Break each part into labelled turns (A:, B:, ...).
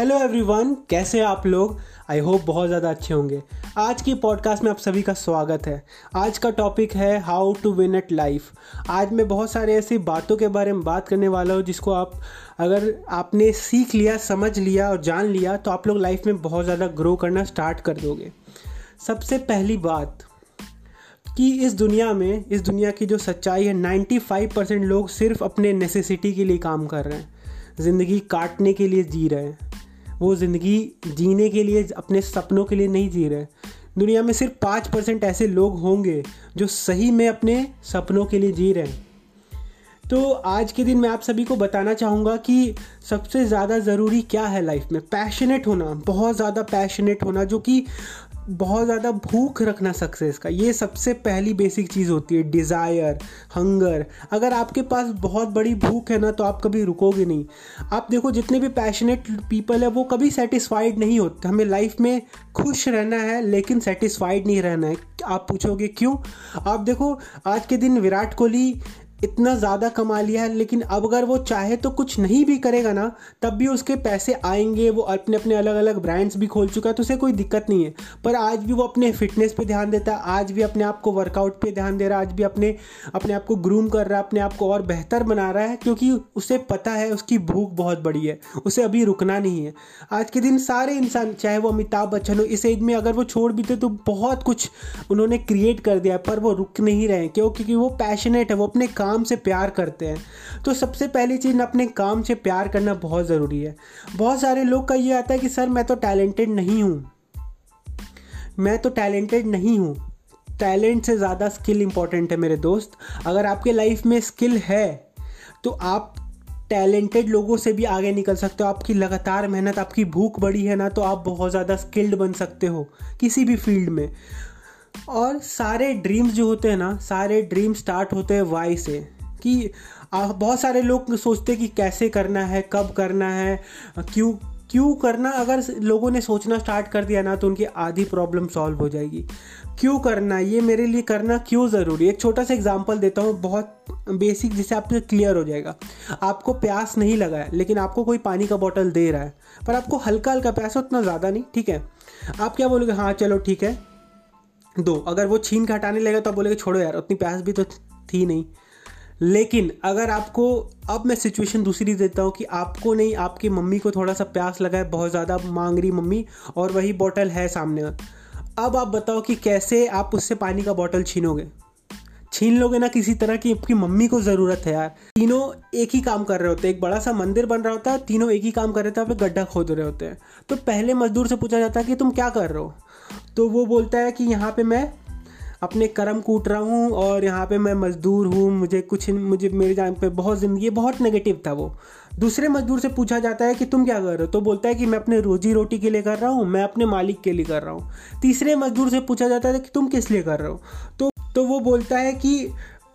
A: Hello everyone कैसे हैं आप लोग? आई होप बहुत ज़्यादा अच्छे होंगे। आज की पॉडकास्ट में आप सभी का स्वागत है। आज का टॉपिक है how to win at life आज मैं बहुत सारे ऐसी बातों के बारे में बात करने वाला हूँ जिसको आप, अगर आपने सीख लिया, समझ लिया और जान लिया तो आप लोग लाइफ में बहुत ज़्यादा ग्रो करना स्टार्ट कर दोगे। सबसे पहली बात कि इस दुनिया में, इस दुनिया की जो सच्चाई है 95 परसेंट लोग सिर्फ़ अपने नेसेसिटी के लिए काम कर रहे हैं। ज़िंदगी काटने के लिए जी रहे हैं। वो ज़िंदगी जीने के लिए, अपने सपनों के लिए नहीं जी रहे दुनिया में सिर्फ़ पाँच परसेंट ऐसे लोग होंगे जो सही में अपने सपनों के लिए जी रहे हैं। तो आज के दिन मैं आप सभी को बताना चाहूँगा कि सबसे ज़्यादा ज़रूरी क्या है लाइफ में? पैशनेट होना, बहुत ज़्यादा पैशनेट होना, जो कि बहुत ज़्यादा भूख रखना सक्सेस का। ये सबसे पहली बेसिक चीज़ होती है डिज़ायर हंगर अगर आपके पास बहुत बड़ी भूख है ना तो आप कभी रुकोगे नहीं। आप देखो, जितने भी पैशनेट पीपल है, वो कभी सेटिस्फाइड नहीं होते। हमें लाइफ में खुश रहना है, लेकिन सेटिस्फाइड नहीं रहना है। आप पूछोगे क्यों? आप देखो, आज के दिन विराट कोहली इतना ज़्यादा कमा लिया है, लेकिन अब अगर वो चाहे तो कुछ नहीं भी करेगा ना, तब भी उसके पैसे आएँगे, वो अपने अपने अलग अलग ब्रांड्स भी खोल चुका है तो उसे कोई दिक्कत नहीं है। पर आज भी वो अपने फिटनेस पे ध्यान देता है, आज भी अपने आप को वर्कआउट पे ध्यान दे रहा है, आज भी अपने अपने आप को ग्रूम कर रहा है, अपने आप को और बेहतर बना रहा है, क्योंकि उसे पता है उसकी भूख बहुत बड़ी है, उसे अभी रुकना नहीं है। आज के दिन सारे इंसान, चाहे वो अमिताभ बच्चन हो, इस एज में अगर वो छोड़ भी थे तो बहुत कुछ उन्होंने क्रिएट कर दिया पर वो रुक नहीं रहे क्यों क्योंकि वो पैशनेट है, वो अपने काम काम से प्यार करते हैं। तो सबसे पहली चीज़ अपने काम से प्यार करना बहुत ज़रूरी है। बहुत सारे लोग का ये आता है कि, सर, मैं तो टैलेंटेड नहीं हूँ। मैं तो टैलेंटेड नहीं हूँ। टैलेंट से ज़्यादा स्किल इंपॉर्टेंट है मेरे दोस्त। अगर आपके लाइफ में स्किल है तो आप टैलेंटेड लोगों से भी आगे निकल सकते हो। आपकी लगातार मेहनत, आपकी भूख बड़ी है ना तो आप बहुत ज़्यादा स्किल्ड बन सकते हो किसी भी फ़ील्ड में। और सारे ड्रीम्स जो होते हैं ना, सारे ड्रीम स्टार्ट होते हैं वाई से, कि बहुत सारे लोग सोचते हैं कि कैसे करना है, कब करना है, क्यों क्यों करना, अगर लोगों ने सोचना स्टार्ट कर दिया ना तो उनकी आधी प्रॉब्लम सॉल्व हो जाएगी। क्यों करना, ये मेरे लिए करना क्यों ज़रूरी एक छोटा सा एग्जांपल देता हूँ, बहुत बेसिक जिससे आपको क्लियर हो जाएगा। आपको प्यास नहीं लगा है, लेकिन आपको कोई पानी का बॉटल दे रहा है, पर आपको हल्का हल्का प्यास उतना ज़्यादा नहीं, ठीक है? आप क्या बोलोगे? हाँ चलो, ठीक है। दो, अगर वो छीन के हटाने लगेगा तो आप बोलेगे, छोड़ो यार, उतनी प्यास भी तो थी नहीं। लेकिन अगर आपको, अब मैं सिचुएशन दूसरी देता हूँ कि आपको नहीं, आपकी मम्मी को थोड़ा सा प्यास लगा है, बहुत ज़्यादा मांग रही मम्मी, और वही बॉटल है सामने। अब आप बताओ कि कैसे आप उससे पानी का बॉटल छीनोगे? छीन लोगे ना किसी तरह की आपकी मम्मी को ज़रूरत है यार। तीनों एक ही काम कर रहे होते हैं, एक बड़ा सा मंदिर बन रहा होता है, तीनों एक ही काम कर रहे थे आप गड्ढा खोद रहे होते हैं। तो पहले मजदूर से पूछा जाता है कि तुम क्या कर रहे हो? तो वो बोलता है कि यहाँ पे मैं अपने कर्म कूट रहा हूँ और यहाँ पे मैं मज़दूर हूँ, मुझे कुछ मुझे मेरे जान पे बहुत ज़िंदगी बहुत नेगेटिव था वो। दूसरे मजदूर से पूछा जाता है कि तुम क्या कर रहे हो? तो बोलता है कि मैं अपने रोजी रोटी के लिए कर रहा हूँ, मैं अपने मालिक के लिए कर रहा हूँ। तीसरे मजदूर से पूछा जाता है कि तुम किस लिए कर रहे हो? तो तो वो बोलता है कि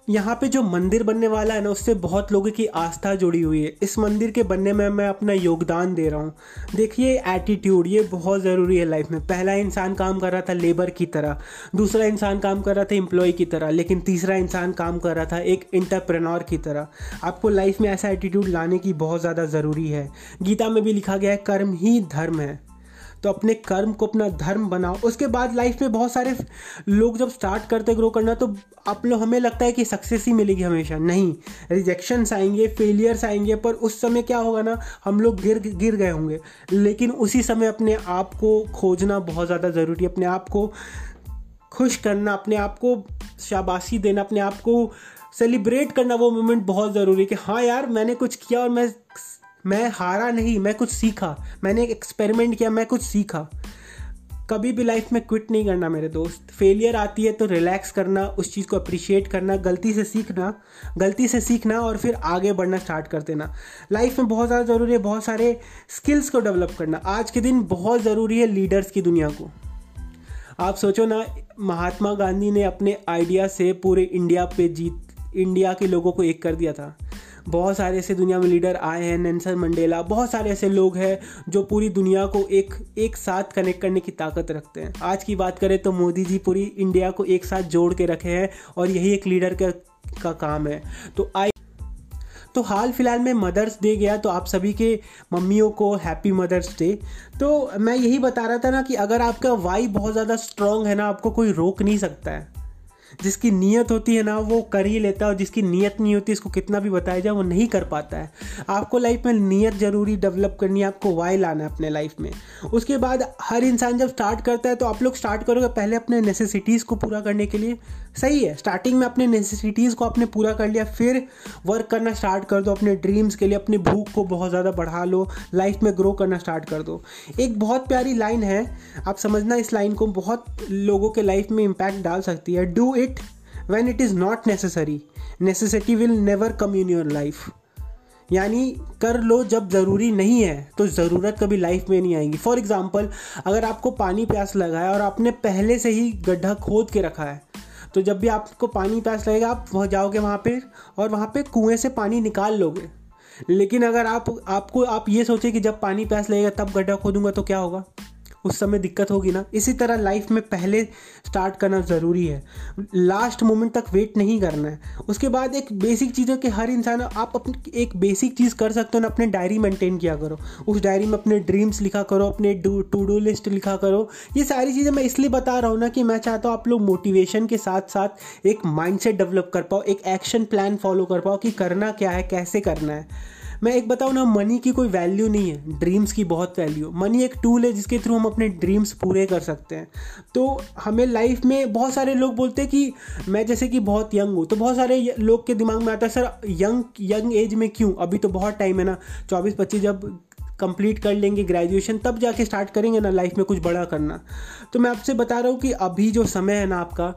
A: यहाँ पे जो मंदिर बनने वाला है ना, उससे बहुत लोगों की आस्था जुड़ी हुई है। इस मंदिर के बनने में मैं अपना योगदान दे रहा हूँ। देखिए एटीट्यूड ये बहुत ज़रूरी है लाइफ में। पहला इंसान काम कर रहा था लेबर की तरह, दूसरा इंसान काम कर रहा था एम्प्लॉय की तरह, लेकिन तीसरा इंसान काम कर रहा था एक इंटरप्रेनोर की तरह। आपको लाइफ में ऐसा एटीट्यूड लाने की बहुत ज़्यादा ज़रूरी है। गीता में भी लिखा गया है, कर्म ही धर्म है। तो अपने कर्म को, अपना धर्म बनाओ। उसके बाद लाइफ में बहुत सारे लोग जब स्टार्ट करते ग्रो करना तो आप लोग, हमें लगता है कि सक्सेस ही मिलेगी हमेशा। नहीं रिजेक्शंस आएँगे फेलियर्स आएँगे, पर उस समय क्या होगा ना, हम लोग गिर गिर गए होंगे। लेकिन उसी समय अपने आप को खोजना बहुत ज़्यादा ज़रूरी है। अपने आप को खुश करना, अपने आप को शाबाशी देना, अपने आप को सेलिब्रेट करना वो मोमेंट बहुत ज़रूरी है कि हाँ यार, मैंने कुछ किया और मैं मैं हारा नहीं, मैं कुछ सीखा। मैंने एक एक्सपेरिमेंट किया, मैं कुछ सीखा। कभी भी लाइफ में क्विट नहीं करना मेरे दोस्त। फेलियर आती है तो रिलैक्स करना, उस चीज़ को अप्रिशिएट करना, गलती से सीखना, गलती से सीखना और फिर आगे बढ़ना स्टार्ट कर देना। लाइफ में बहुत ज़्यादा ज़रूरी है, बहुत सारे स्किल्स को डेवलप करना। आज के दिन बहुत ज़रूरी है लीडर्स की दुनिया को। आप सोचो ना, महात्मा गांधी ने अपने आइडिया से पूरे इंडिया पे जीत इंडिया के लोगों को एक कर दिया था। बहुत सारे ऐसे दुनिया में लीडर आए हैं नेल्सन मंडेला बहुत सारे ऐसे लोग हैं जो पूरी दुनिया को एक एक साथ कनेक्ट करने की ताकत रखते हैं। आज की बात करें तो मोदी जी पूरी इंडिया को एक साथ जोड़ के रखे हैं और यही एक लीडर का, का काम है। तो आई तो हाल फ़िलहाल में मदर्स डे गया तो आप सभी के मम्मियों को हैप्पी मदर्स डे। तो मैं यही बता रहा था ना कि अगर आपका वाई बहुत ज़्यादा स्ट्रांग है ना आपको कोई रोक नहीं सकता है। जिसकी नीयत होती है ना, वो कर ही लेता है और जिसकी नीयत नहीं होती, इसको कितना भी बताया जाए, वो नहीं कर पाता है। आपको लाइफ में नीयत ज़रूरी डेवलप करनी है, आपको वाई लाना है अपने लाइफ में। उसके बाद हर इंसान जब स्टार्ट करता है तो आप लोग स्टार्ट करोगे पहले अपने नेसेसिटीज़ को पूरा करने के लिए। सही है स्टार्टिंग में अपने नेसेसिटीज़ को आपने पूरा कर लिया, फिर वर्क करना स्टार्ट कर दो, अपने ड्रीम्स के लिए, अपनी भूख को बहुत ज़्यादा बढ़ा लो लाइफ में ग्रो करना स्टार्ट कर दो। एक बहुत प्यारी लाइन है, आप समझना इस लाइन को बहुत लोगों के लाइफ में इम्पैक्ट डाल सकती है। Do it when it is not necessary necessity will never come in your life यानी कर लो जब ज़रूरी नहीं है तो ज़रूरत कभी लाइफ में नहीं आएगी। फॉर एग्ज़ाम्पल अगर आपको पानी प्यास लगा है और आपने पहले से ही गड्ढा खोद के रखा है तो जब भी आपको पानी प्यास लगेगा, आप वहाँ जाओगे वहाँ पर और वहाँ पर कुएँ से पानी निकाल लोगे। लेकिन अगर आप, आपको, आप ये सोचें कि जब पानी प्यास लगेगा, तब गड्ढा खोदूँगा तो क्या होगा? उस समय दिक्कत होगी ना। इसी तरह लाइफ में पहले स्टार्ट करना ज़रूरी है। लास्ट मोमेंट तक वेट नहीं करना है। उसके बाद एक बेसिक चीज़ है कि हर इंसान, आप अपनी, एक बेसिक चीज़ कर सकते हो ना, अपने डायरी मेंटेन किया करो। उस डायरी में अपने ड्रीम्स लिखा करो, अपने टू डू लिस्ट लिखा करो। ये सारी चीज़ें मैं इसलिए बता रहा हूँ ना कि मैं चाहता हूँ आप लोग मोटिवेशन के साथ साथ एक माइंड डेवलप कर पाओ, एक एक्शन प्लान फॉलो कर पाओ कि करना क्या है, कैसे करना है। मैं एक बताऊँ ना मनी की कोई वैल्यू नहीं है ड्रीम्स की बहुत वैल्यू मनी एक टूल है जिसके थ्रू हम अपने ड्रीम्स पूरे कर सकते हैं। तो हमें लाइफ में बहुत सारे लोग बोलते हैं कि मैं जैसे कि बहुत यंग हूँ तो बहुत सारे लोग के दिमाग में आता है, सर यंग यंग एज में क्यों? अभी तो बहुत टाइम है ना। चौबीस पच्चीस जब कंप्लीट कर लेंगे ग्रेजुएशन तब जाके स्टार्ट करेंगे ना लाइफ में कुछ बड़ा करना। तो मैं आपसे बता रहा हूँ कि अभी जो समय है ना आपका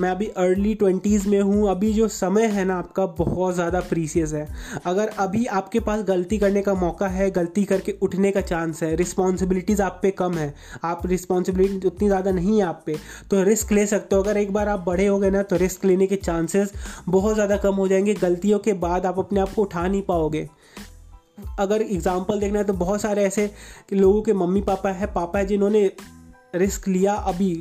A: मैं अभी अर्ली ट्वेंटीज़ में हूँ, अभी जो समय है ना आपका बहुत ज़्यादा प्रीसियस है। अगर अभी आपके पास गलती करने का मौका है, गलती करके उठने का चांस है रिस्पॉन्सिबिलिटीज़ आप पे कम है, आप रिस्पॉन्सिबिलिटी उतनी ज़्यादा नहीं है आप पे तो रिस्क ले सकते हो। अगर एक बार आप बड़े हो गए ना तो रिस्क लेने के चांसेस बहुत ज़्यादा कम हो जाएँगे, गलतियों के बाद आप अपने आप को उठा नहीं पाओगे। अगर एग्ज़ाम्पल देखना है तो बहुत सारे ऐसे लोगों के मम्मी पापा है पापा है, जिन्होंने रिस्क लिया अभी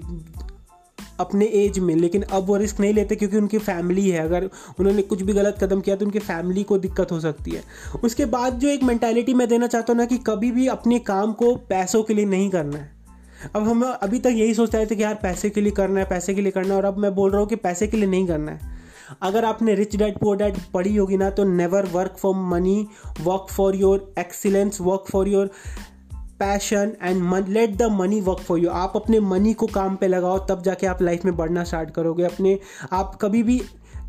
A: अपने एज में, लेकिन अब वो रिस्क नहीं लेते क्योंकि उनकी फैमिली है। अगर उन्होंने कुछ भी गलत कदम किया तो उनकी फैमिली को दिक्कत हो सकती है। उसके बाद जो एक मैंटेलिटी मैं देना चाहता हूँ ना कि कभी भी अपने काम को पैसों के लिए नहीं करना है। अब हम अभी तक यही सोचते थे कि यार पैसे के लिए करना है, पैसे के लिए करना है, और अब मैं बोल रहा हूँ कि पैसे के लिए नहीं करना है। अगर आपने रिच डैड पोअर डैड पढ़ी होगी ना तो never work for money work for your excellence work for your passion and let the money work for you आप अपने मनी को काम पे लगाओ, तब जाके आप लाइफ में बढ़ना स्टार्ट करोगे। अपने, आप कभी भी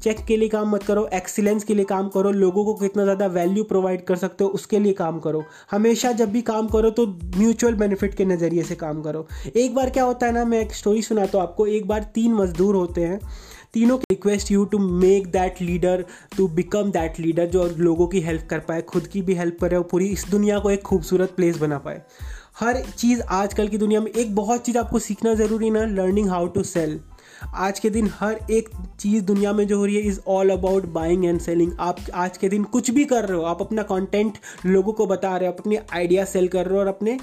A: चेक के लिए काम मत करो एक्सीलेंस के लिए काम करो, लोगों को कितना ज़्यादा वैल्यू प्रोवाइड कर सकते हो, उसके लिए काम करो। हमेशा जब भी काम करो तो म्यूचुअल बेनिफिट के नज़रिए से काम करो। एक बार क्या होता है ना, मैं एक स्टोरी सुनाता हूँ आपको। एक बार तीन मजदूर होते हैं तीनों request you to make that leader to become that leader जो लोगों की हेल्प कर पाए, खुद की भी हेल्प करे और पूरी इस दुनिया को एक खूबसूरत प्लेस बना पाए। हर चीज़ आजकल की दुनिया में एक बहुत चीज़ आपको सीखना ज़रूरी ना लर्निंग हाउ टू सेल आज के दिन हर एक चीज़ दुनिया में जो हो रही है is all about buying and selling आप आज के दिन कुछ भी कर रहे हो, आप अपना कंटेंट लोगों को बता रहे हो, आप अपनी आइडिया सेल कर रहे हो और अपने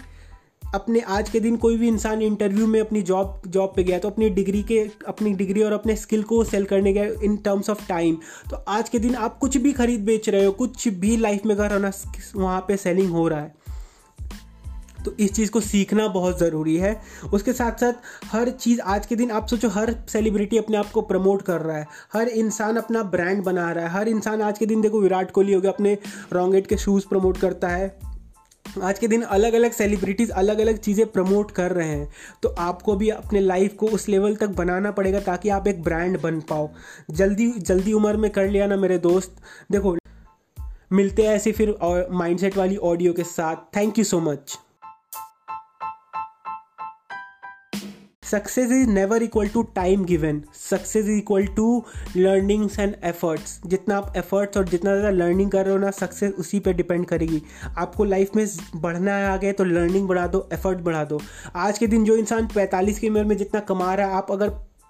A: अपने आज के दिन कोई भी इंसान इंटरव्यू में अपनी जॉब जॉब पे गया तो अपनी डिग्री के, अपनी डिग्री और अपने स्किल को सेल करने गया इन टर्म्स ऑफ़ टाइम तो आज के दिन आप कुछ भी खरीद बेच रहे हो, कुछ भी लाइफ में कर होना वहाँ पे सेलिंग हो रहा है तो इस चीज़ को सीखना बहुत ज़रूरी है। उसके साथ साथ हर चीज़, आज के दिन आप सोचो, हर सेलिब्रिटी अपने आप को प्रमोट कर रहा है, हर इंसान अपना ब्रांड बना रहा है, हर इंसान आज के दिन, देखो, विराट कोहली हो गया, अपने रॉन्गेट के शूज़ प्रमोट करता है। आज के दिन अलग अलग सेलिब्रिटीज़ अलग अलग चीज़ें प्रमोट कर रहे हैं। तो आपको भी अपने लाइफ को उस लेवल तक बनाना पड़ेगा ताकि आप एक ब्रांड बन पाओ। जल्दी जल्दी उम्र में कर लिया ना मेरे दोस्त। देखो, मिलते हैं ऐसे फिर माइंडसेट वाली ऑडियो के साथ। Thank you so much success is never equal to time given success is equal to learnings and efforts जितना आप एफर्ट्स और जितना ज़्यादा लर्निंग कर रहे हो ना सक्सेस उसी पे डिपेंड करेगी। आपको लाइफ में बढ़ना आ गया तो लर्निंग बढ़ा दो एफर्ट बढ़ा दो। आज के दिन जो इंसान पैंतालीस की उम्र में जितना कमा रहा है, आप अगर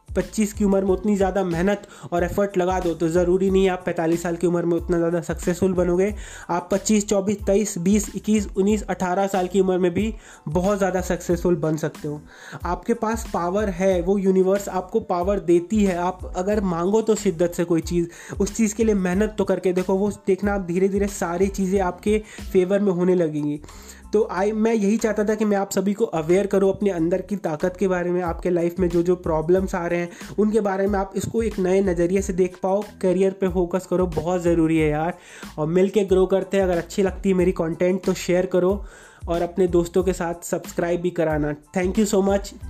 A: पच्चीस की उम्र में उतनी ज़्यादा मेहनत और एफर्ट लगा दो तो ज़रूरी नहीं आप पैंतालीस साल की उम्र में उतना ज़्यादा सक्सेसफुल बनोगे। आप पच्चीस, चौबीस, तेईस, बीस, इक्कीस, उन्नीस, अठारह साल की उम्र में भी बहुत ज़्यादा सक्सेसफुल बन सकते हो। आपके पास पावर है, वो यूनिवर्स आपको पावर देती है। आप अगर मांगो तो शिद्दत से कोई चीज़, उस चीज़ के लिए मेहनत तो करके देखो, वो देखना आप धीरे धीरे सारी चीज़ें आपके फेवर में होने लगेंगी। तो आई, मैं यही चाहता था कि मैं आप सभी को अवेयर करूँ अपने अंदर की ताकत के बारे में, आपके लाइफ में जो जो प्रॉब्लम्स आ रहे हैं, उनके बारे में आप इसको एक नए नज़रिए से देख पाओ करियर पे फोकस करो, बहुत ज़रूरी है यार। और मिल के ग्रो करते हैं, अगर अच्छी लगती है मेरी कॉन्टेंट तो शेयर करो, और अपने दोस्तों के साथ सब्सक्राइब भी कराना। Thank you so much